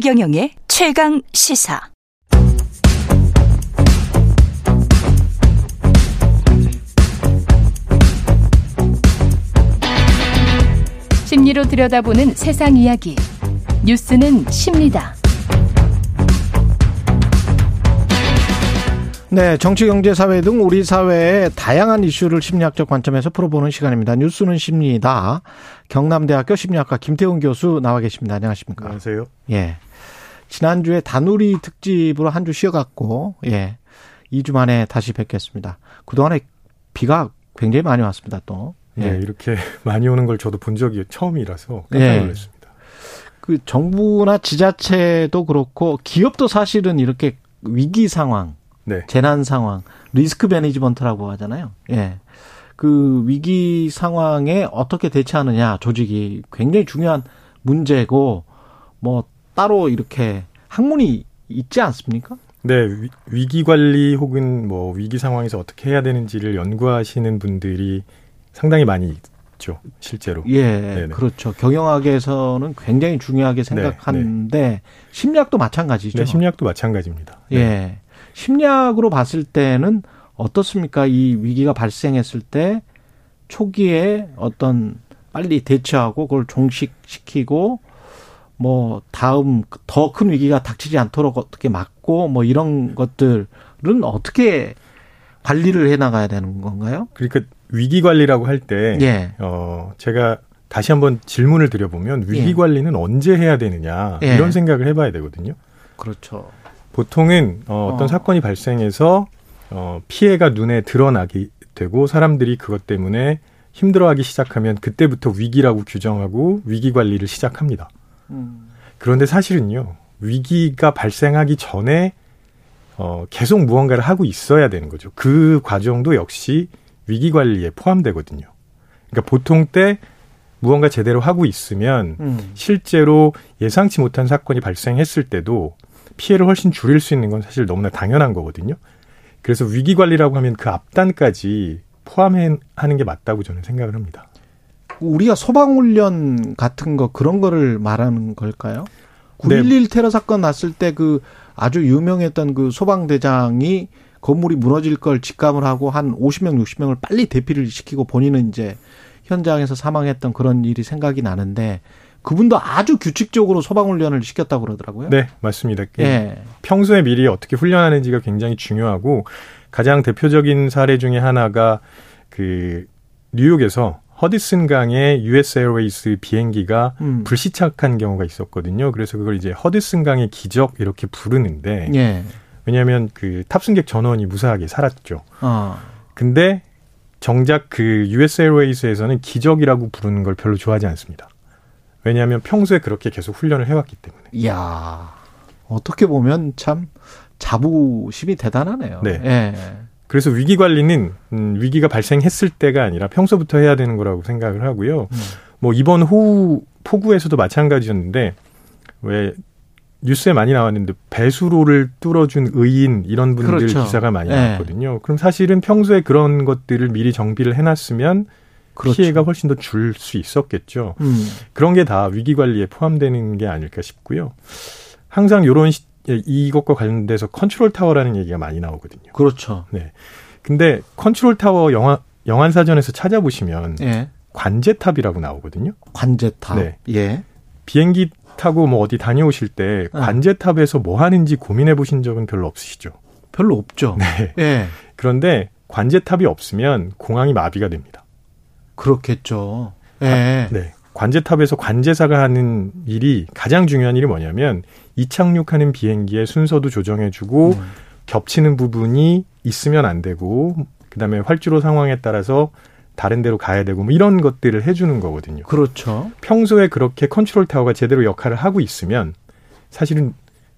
최경영의 최강 시사. 심리로 들여다보는 세상 이야기. 뉴스는 십니다. 네, 정치, 경제, 사회 등 우리 사회의 다양한 이슈를 심리학적 관점에서 풀어보는 시간입니다. 뉴스는 십니다. 경남대학교 심리학과 김태훈 교수 나와 계십니다. 안녕하십니까? 안녕하세요. 예. 지난주에 다누리 특집으로 한 주 쉬어갔고, 예. 2주 만에 다시 뵙겠습니다. 그동안에 비가 굉장히 많이 왔습니다, 또. 예. 네, 이렇게 많이 오는 걸 저도 본 적이 처음이라서 깜짝 예. 놀랐습니다. 그 정부나 지자체도 그렇고 기업도 사실은 이렇게 위기 상황, 네. 재난 상황, 리스크 매니지먼트라고 하잖아요. 예. 그 위기 상황에 어떻게 대처하느냐 조직이 굉장히 중요한 문제고 뭐 따로 이렇게 학문이 있지 않습니까? 네, 위- 위기 관리 혹은 뭐 위기 상황에서 어떻게 해야 되는지를 연구하시는 분들이 상당히 많이 있죠, 실제로. 예, 네네. 그렇죠. 경영학에서는 굉장히 중요하게 생각하는데 심리학도 마찬가지죠. 네, 심리학도 마찬가지입니다. 네. 예. 심리학으로 봤을 때는 어떻습니까? 이 위기가 발생했을 때 초기에 어떤 빨리 대처하고 그걸 종식시키고 뭐 다음 더 큰 위기가 닥치지 않도록 어떻게 막고 뭐 이런 것들은 어떻게 관리를 해 나가야 되는 건가요? 그러니까 위기 관리라고 할 때, 예. 어, 제가 다시 한번 질문을 드려보면 위기 예. 관리는 언제 해야 되느냐 예. 이런 생각을 해봐야 되거든요. 그렇죠. 보통은 어, 어떤 어. 사건이 발생해서 어, 피해가 눈에 드러나게 되고 사람들이 그것 때문에 힘들어하기 시작하면 그때부터 위기라고 규정하고 위기 관리를 시작합니다. 음. 그런데 사실은요 위기가 발생하기 전에 어, 계속 무언가를 하고 있어야 되는 거죠. 그 과정도 역시 위기 관리에 포함되거든요. 그러니까 보통 때 무언가 제대로 하고 있으면 음. 실제로 예상치 못한 사건이 발생했을 때도 피해를 훨씬 줄일 수 있는 건 사실 너무나 당연한 거거든요. 그래서 위기 관리라고 하면 그 앞단까지 포함하는 게 맞다고 저는 생각을 합니다. 우리가 소방훈련 같은 거 그런 거를 말하는 걸까요? 네. 9.11 테러 사건 났을 때 그 아주 유명했던 그 소방대장이 건물이 무너질 걸 직감을 하고 한 50명, 60명을 빨리 대피를 시키고 본인은 이제 현장에서 사망했던 그런 일이 생각이 나는데 그분도 아주 규칙적으로 소방훈련을 시켰다고 그러더라고요. 네, 맞습니다. 그 예. 평소에 미리 어떻게 훈련하는지가 굉장히 중요하고 가장 대표적인 사례 중에 하나가 그 뉴욕에서 허드슨 강의 US Airways 비행기가 음. 불시착한 경우가 있었거든요. 그래서 그걸 이제 허드슨 강의 기적 이렇게 부르는데 예. 왜냐하면 그 탑승객 전원이 무사하게 살았죠. 어. 근데 정작 그 US 에어웨이스에서는 기적이라고 부르는 걸 별로 좋아하지 않습니다. 왜냐하면 평소에 그렇게 계속 훈련을 해왔기 때문에. 이야. 어떻게 보면 참 자부심이 대단하네요. 네. 예. 그래서 위기 관리는 음, 위기가 발생했을 때가 아니라 평소부터 해야 되는 거라고 생각을 하고요. 음. 뭐 이번 호우 폭우에서도 마찬가지였는데 왜 뉴스에 많이 나왔는데 배수로를 뚫어준 의인 이런 분들 그렇죠. 기사가 많이 네. 나왔거든요. 그럼 사실은 평소에 그런 것들을 미리 정비를 해놨으면 그렇죠. 피해가 훨씬 더 줄 수 있었겠죠. 음. 그런 게 다 위기 관리에 포함되는 게 아닐까 싶고요. 항상 이런 시- 예, 이것과 관련돼서 컨트롤 타워라는 얘기가 많이 나오거든요. 그렇죠. 네. 근데 컨트롤 타워 영화 영한 사전에서 찾아보시면 예. 관제탑이라고 나오거든요. 관제탑. 네. 예. 비행기 타고 뭐 어디 다녀오실 때 네. 관제탑에서 뭐 하는지 고민해 보신 적은 별로 없으시죠? 별로 없죠. 네. 예. 그런데 관제탑이 없으면 공항이 마비가 됩니다. 그렇겠죠. 예. 네. 관제탑에서 관제사가 하는 일이 가장 중요한 일이 뭐냐면 이착륙하는 비행기의 순서도 조정해주고 음. 겹치는 부분이 있으면 안 되고 그다음에 활주로 상황에 따라서 다른 데로 가야 되고 뭐 이런 것들을 해주는 거거든요. 그렇죠. 평소에 그렇게 컨트롤 타워가 제대로 역할을 하고 있으면 사실은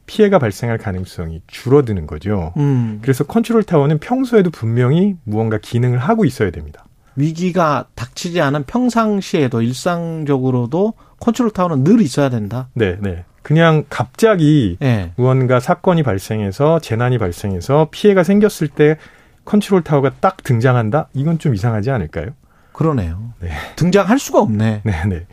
피해가 발생할 가능성이 줄어드는 거죠. 음. 그래서 컨트롤 타워는 평소에도 분명히 무언가 기능을 하고 있어야 됩니다. 위기가 닥치지 않은 평상시에도 일상적으로도 컨트롤 타워는 늘 있어야 된다. 네, 네. 그냥 갑자기 예. 무언가 사건이 발생해서 재난이 발생해서 피해가 생겼을 때 컨트롤 타워가 딱 등장한다? 이건 좀 이상하지 않을까요? 그러네요. 네. 등장할 수가 없네. 네, 네.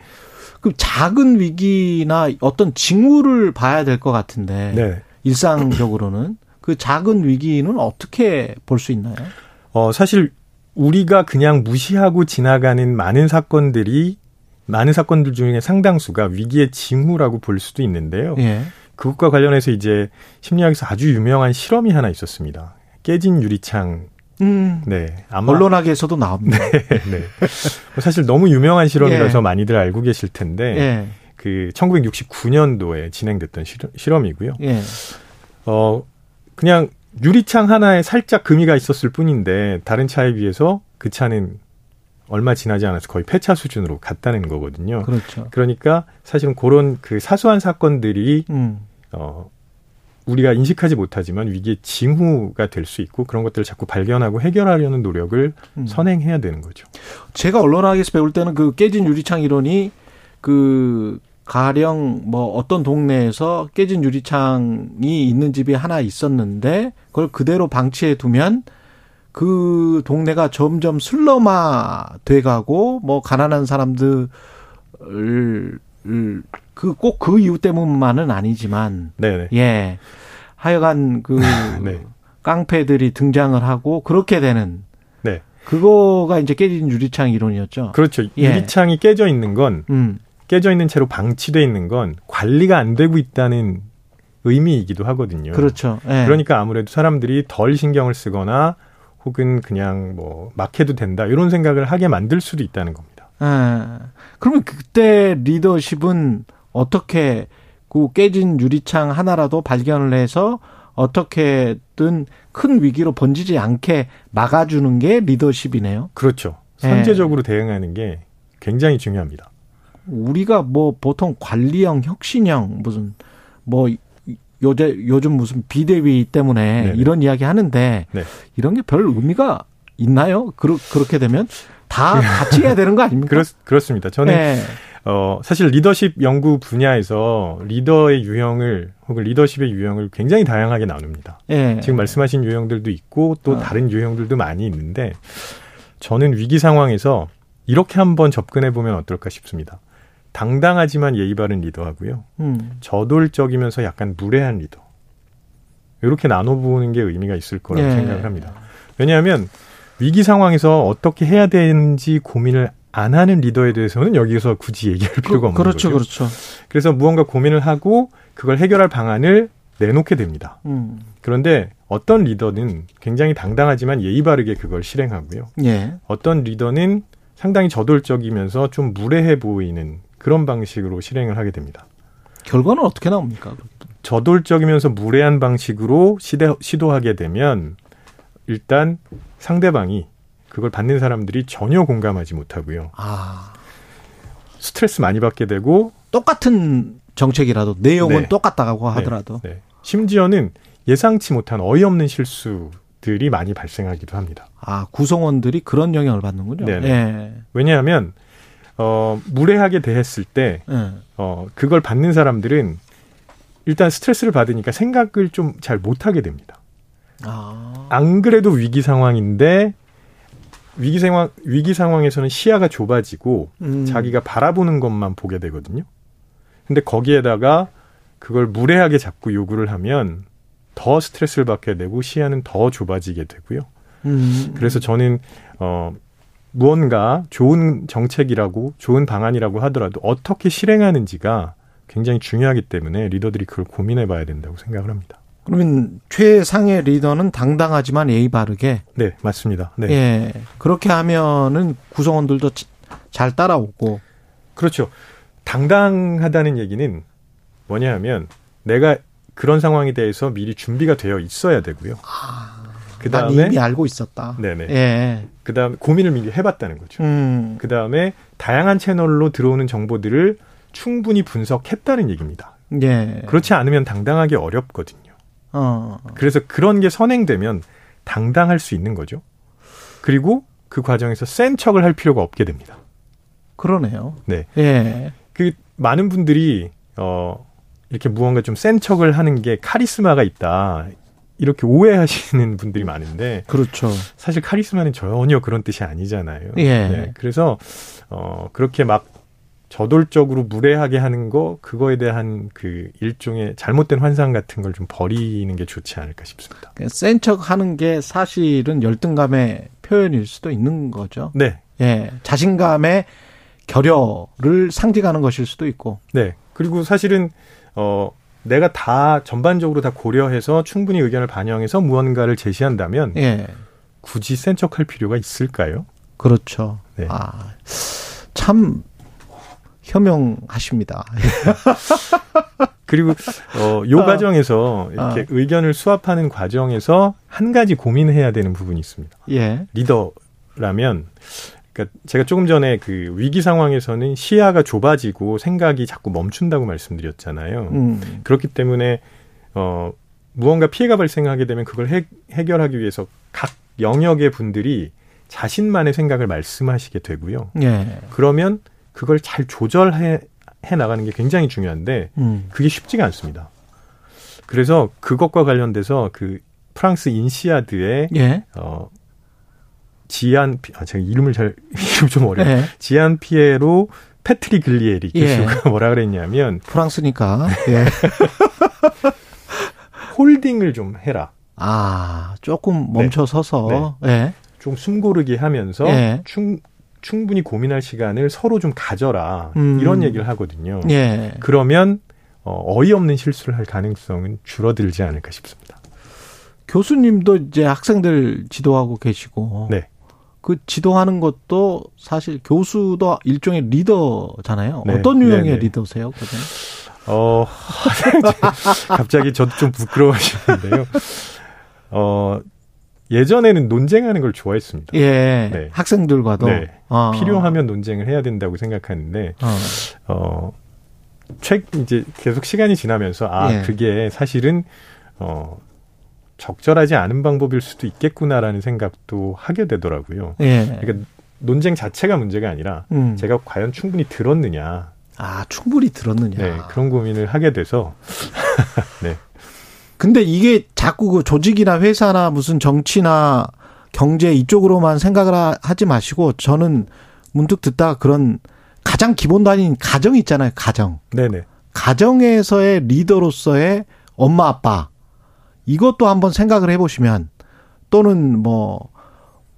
그 작은 위기나 어떤 징후를 봐야 될 것 같은데 네. 일상적으로는 그 작은 위기는 어떻게 볼 수 있나요? 어, 사실 우리가 그냥 무시하고 지나가는 많은 사건들이 많은 사건들 중에 상당수가 위기의 징후라고 볼 수도 있는데요. 예. 그것과 관련해서 이제 심리학에서 아주 유명한 실험이 하나 있었습니다. 깨진 유리창. 음. 네. 아마 언론학에서도 나옵니다. 네. 네. 사실 너무 유명한 실험이라서 예. 많이들 알고 계실 텐데 예. 그 1969년도에 진행됐던 실험, 실험이고요. 예. 어 그냥 유리창 하나에 살짝 금이가 있었을 뿐인데 다른 차에 비해서 그 차는 얼마 지나지 않아서 거의 폐차 수준으로 갔다는 거거든요. 그렇죠. 그러니까 사실은 그런 그 사소한 사건들이 음. 어 우리가 인식하지 못하지만 위기의 징후가 될 수 있고 그런 것들을 자꾸 발견하고 해결하려는 노력을 음. 선행해야 되는 거죠. 제가 언론학에서 배울 때는 그 깨진 유리창 이론이 그 가령 뭐 어떤 동네에서 깨진 유리창이 있는 집이 하나 있었는데 그걸 그대로 방치해 두면 그 동네가 점점 슬럼화 돼가고 뭐 가난한 사람들을 그꼭그 이유 때문만은 아니지만 네네. 예 하여간 그 네. 깡패들이 등장을 하고 그렇게 되는 네. 그거가 이제 깨진 유리창 이론이었죠. 그렇죠. 예. 유리창이 깨져 있는 건 음. 깨져 있는 채로 방치돼 있는 건 관리가 안 되고 있다는 의미이기도 하거든요. 그렇죠. 예. 그러니까 아무래도 사람들이 덜 신경을 쓰거나 혹은 그냥 뭐 막 해도 된다 이런 생각을 하게 만들 수도 있다는 겁니다. 예. 그러면 그때 리더십은 어떻게 그 깨진 유리창 하나라도 발견을 해서 어떻게든 큰 위기로 번지지 않게 막아주는 게 리더십이네요. 그렇죠. 예. 선제적으로 대응하는 게 굉장히 중요합니다. 우리가 뭐 보통 관리형, 혁신형 무슨 뭐 요새 요즘 무슨 비대위 때문에 네네. 이런 이야기 하는데 네. 이런 게 별 의미가 있나요? 그러, 그렇게 되면 다 같이 해야 되는 거 아닙니까? 그렇, 그렇습니다. 저는 네. 어, 사실 리더십 연구 분야에서 리더의 유형을 혹은 리더십의 유형을 굉장히 다양하게 나눕니다. 예. 지금 말씀하신 유형들도 있고 또 아. 다른 유형들도 많이 있는데 저는 위기 상황에서 이렇게 한번 접근해 보면 어떨까 싶습니다. 당당하지만 예의 바른 리더하고요. 음. 저돌적이면서 약간 무례한 리더. 이렇게 나눠보는 게 의미가 있을 거라고 예. 생각을 합니다. 왜냐하면 위기 상황에서 어떻게 해야 되는지 고민을 안 하는 리더에 대해서는 여기서 굳이 얘기할 필요가 없는 그렇죠, 거죠. 그렇죠. 그래서 무언가 고민을 하고 그걸 해결할 방안을 내놓게 됩니다. 음. 그런데 어떤 리더는 굉장히 당당하지만 예의 바르게 그걸 실행하고요. 예. 어떤 리더는 상당히 저돌적이면서 좀 무례해 보이는 그런 방식으로 실행을 하게 됩니다. 결과는 어떻게 나옵니까? 저돌적이면서 무례한 방식으로 시대, 시도하게 되면 일단 상대방이 그걸 받는 사람들이 전혀 공감하지 못하고요. 아, 스트레스 많이 받게 되고 똑같은 정책이라도 내용은 네. 똑같다고 하더라도 네. 심지어는 예상치 못한 어이없는 실수들이 많이 발생하기도 합니다. 아 구성원들이 그런 영향을 받는군요. 네네. 예. 왜냐하면 어, 무례하게 대했을 때 예. 어, 그걸 받는 사람들은 일단 스트레스를 받으니까 생각을 좀 잘 못하게 됩니다. 아, 안 그래도 위기 상황인데 위기 상황 위기 상황에서는 시야가 좁아지고 음. 자기가 바라보는 것만 보게 되거든요. 근데 거기에다가 그걸 무례하게 자꾸 요구를 하면 더 스트레스를 받게 되고 시야는 더 좁아지게 되고요. 음. 그래서 저는 어 무언가 좋은 정책이라고 좋은 방안이라고 하더라도 어떻게 실행하는지가 굉장히 중요하기 때문에 리더들이 그걸 고민해 봐야 된다고 생각을 합니다. 그러면 최상의 리더는 당당하지만 예의 바르게 네, 맞습니다. 네. 예 그렇게 하면은 구성원들도 치- 잘 따라오고 그렇죠. 당당하다는 얘기는 뭐냐 하면 내가 그런 상황에 대해서 미리 준비가 되어 있어야 되고요. 그난 다음에 이미 알고 있었다. 네네. 예. 그 다음에 고민을 미리 해봤다는 거죠. 음. 그 다음에 다양한 채널로 들어오는 정보들을 충분히 분석했다는 얘기입니다. 예. 그렇지 않으면 당당하기 어렵거든요. 어. 그래서 그런 게 선행되면 당당할 수 있는 거죠. 그리고 그 과정에서 센 척을 할 필요가 없게 됩니다. 그러네요. 네. 예. 그 많은 분들이 어 이렇게 무언가 좀 센 척을 하는 게 카리스마가 있다. 이렇게 오해하시는 분들이 많은데 그렇죠. 사실 카리스마는 전혀 그런 뜻이 아니잖아요. 예. 네, 그래서 어 그렇게 막 저돌적으로 무례하게 하는 거 그거에 대한 그 일종의 잘못된 환상 같은 걸 좀 버리는 게 좋지 않을까 싶습니다. 센 척 하는 게 사실은 열등감의 표현일 수도 있는 거죠. 네. 예. 자신감의 결여를 상징하는 것일 수도 있고. 네. 그리고 사실은 어 내가 다 전반적으로 다 고려해서 충분히 의견을 반영해서 무언가를 제시한다면 예. 굳이 센 척할 필요가 있을까요? 그렇죠. 네. 아, 참 현명하십니다. 그리고 어, 요 아. 과정에서 이렇게 아. 의견을 수합하는 과정에서 한 가지 고민해야 되는 부분이 있습니다. 예. 리더라면 그러니까 제가 조금 전에 그 위기 상황에서는 시야가 좁아지고 생각이 자꾸 멈춘다고 말씀드렸잖아요. 음. 그렇기 때문에 어 무언가 피해가 발생하게 되면 그걸 해, 해결하기 위해서 각 영역의 분들이 자신만의 생각을 말씀하시게 되고요. 예. 그러면 그걸 잘 조절해 해 나가는 게 굉장히 중요한데 음. 그게 쉽지가 않습니다. 그래서 그것과 관련돼서 그 프랑스 인시아드의 예. 어 지안 피- 아 제가 이름을 잘 이름 좀 어려워요. 예. 지안피에로 페트리글리에리 예. 교수가 뭐라 그랬냐면 프랑스니까. 예. holding을 좀 해라. 아, 조금 멈춰 서서. 예. 좀 숨고르게 하면서 예. 충, 충분히 고민할 시간을 서로 좀 가져라. 음. 이런 얘기를 하거든요. 예. 그러면 어, 어이없는 실수를 할 가능성은 줄어들지 않을까 싶습니다. 교수님도 이제 학생들 지도하고 계시고. 네. 그 지도하는 것도 사실 교수도 일종의 리더잖아요. 네. 어떤 유형의 네네. 리더세요, 그분? 어, 갑자기 저도 좀 부끄러워지는데요. 어, 예전에는 논쟁하는 걸 좋아했습니다. 예. 네. 학생들과도. 네. 어. 필요하면 논쟁을 해야 된다고 생각하는데, 어. 어, 책, 이제 계속 시간이 지나면서, 아, 예. 그게 사실은, 어, 적절하지 않은 방법일 수도 있겠구나라는 생각도 하게 되더라고요. 예. 그러니까 논쟁 자체가 문제가 아니라, 음. 제가 과연 충분히 들었느냐, 아, 충분히 들었느냐. 네, 그런 고민을 하게 돼서, 근데 이게 자꾸 그 조직이나 회사나 무슨 정치나 경제 이쪽으로만 생각을 하- 하지 마시고 저는 문득 듣다가 그런 가장 기본 단위인 가정 있잖아요. 가정. 네네. 가정에서의 리더로서의 엄마 아빠 이것도 한번 생각을 해보시면 또는 뭐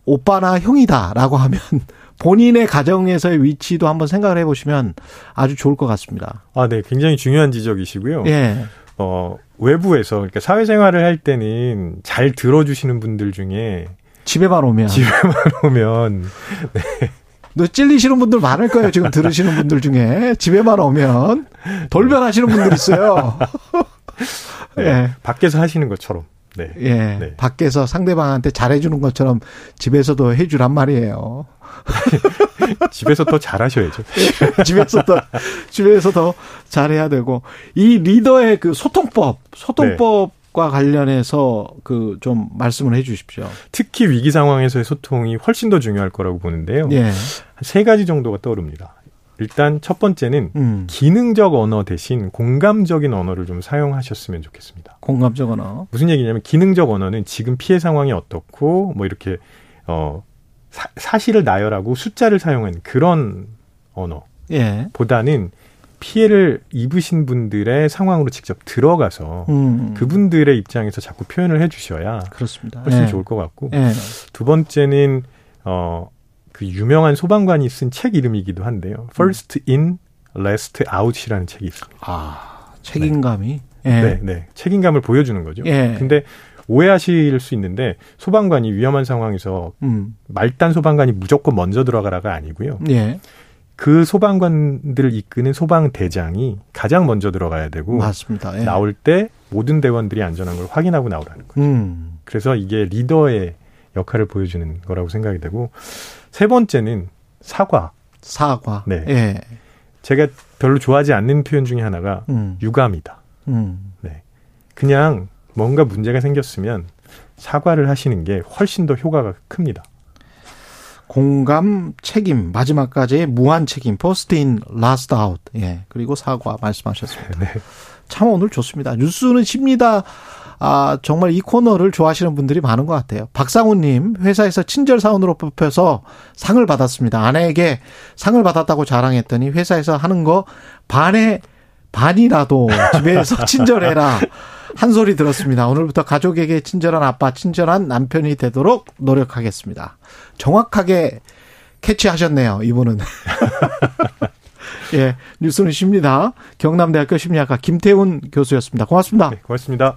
오빠나 형이다라고 하면 본인의 가정에서의 위치도 한번 생각을 해보시면 아주 좋을 것 같습니다. 아, 네, 굉장히 중요한 지적이시고요. 예, 어, 외부에서, 그러니까 사회생활을 할 때는 잘 들어주시는 분들 중에 집에만 오면 집에만 오면, 너 찔리시는 분들 많을 거예요. 지금 들으시는 분들 중에 집에만 오면 돌변하시는 분들 있어요. 네, 예. 밖에서 하시는 것처럼, 네. 예. 네. 밖에서 상대방한테 잘해주는 것처럼 집에서도 해주란 말이에요. 집에서 더 잘하셔야죠. 집에서 더, 집에서 더 잘해야 되고. 이 리더의 그 소통법, 소통법과 관련해서 그 좀 말씀을 해 주십시오. 특히 위기 상황에서의 소통이 훨씬 더 중요할 거라고 보는데요. 예. 세 가지 정도가 떠오릅니다. 일단 첫 번째는 음. 기능적 언어 대신 공감적인 언어를 좀 사용하셨으면 좋겠습니다. 공감적 언어. 무슨 얘기냐면 기능적 언어는 지금 피해 상황이 어떻고 뭐 이렇게 어 사, 실을 나열하고 숫자를 사용한 그런 예. 언어보다는 피해를 입으신 분들의 상황으로 직접 들어가서 음. 그분들의 입장에서 자꾸 표현을 해주셔야 그렇습니다. 훨씬 예. 좋을 것 같고 예. 두 번째는 어 그 유명한 소방관이 쓴 책 이름이기도 한데요. First in, Last out이라는 책이 있습니다. 아, 책임감이. 예. 네, 네. 책임감을 보여주는 거죠. 예. 근데 오해하실 수 있는데 소방관이 위험한 상황에서 음. 말단 소방관이 무조건 먼저 들어가라가 아니고요. 예. 그 소방관들을 이끄는 소방대장이 가장 먼저 들어가야 되고 맞습니다. 예. 나올 때 모든 대원들이 안전한 걸 확인하고 나오라는 거예요. 음. 그래서 이게 리더의 역할을 보여주는 거라고 생각이 되고 세 번째는 사과. 사과. 네. 예. 제가 별로 좋아하지 않는 표현 중에 하나가 음. 유감이다. 음. 네. 그냥 뭔가 문제가 생겼으면 사과를 하시는 게 훨씬 더 효과가 큽니다. 공감, 책임, 마지막까지의 무한 책임, First in, last out. 예. 그리고 사과 말씀하셨습니다. 네. 참 오늘 좋습니다. 뉴스는 쉽니다. 아, 정말 이 코너를 좋아하시는 분들이 많은 것 같아요. 박상우님, 회사에서 친절사원으로 뽑혀서 상을 받았습니다. 아내에게 상을 받았다고 자랑했더니 회사에서 하는 거 반에 반이라도 집에서 친절해라. 한 소리 들었습니다. 오늘부터 가족에게 친절한 아빠, 친절한 남편이 되도록 노력하겠습니다. 정확하게 캐치하셨네요, 이분은. 예, 뉴스는 쉽니다. 경남대학교 심리학과 김태훈 교수였습니다. 고맙습니다. 네, 고맙습니다.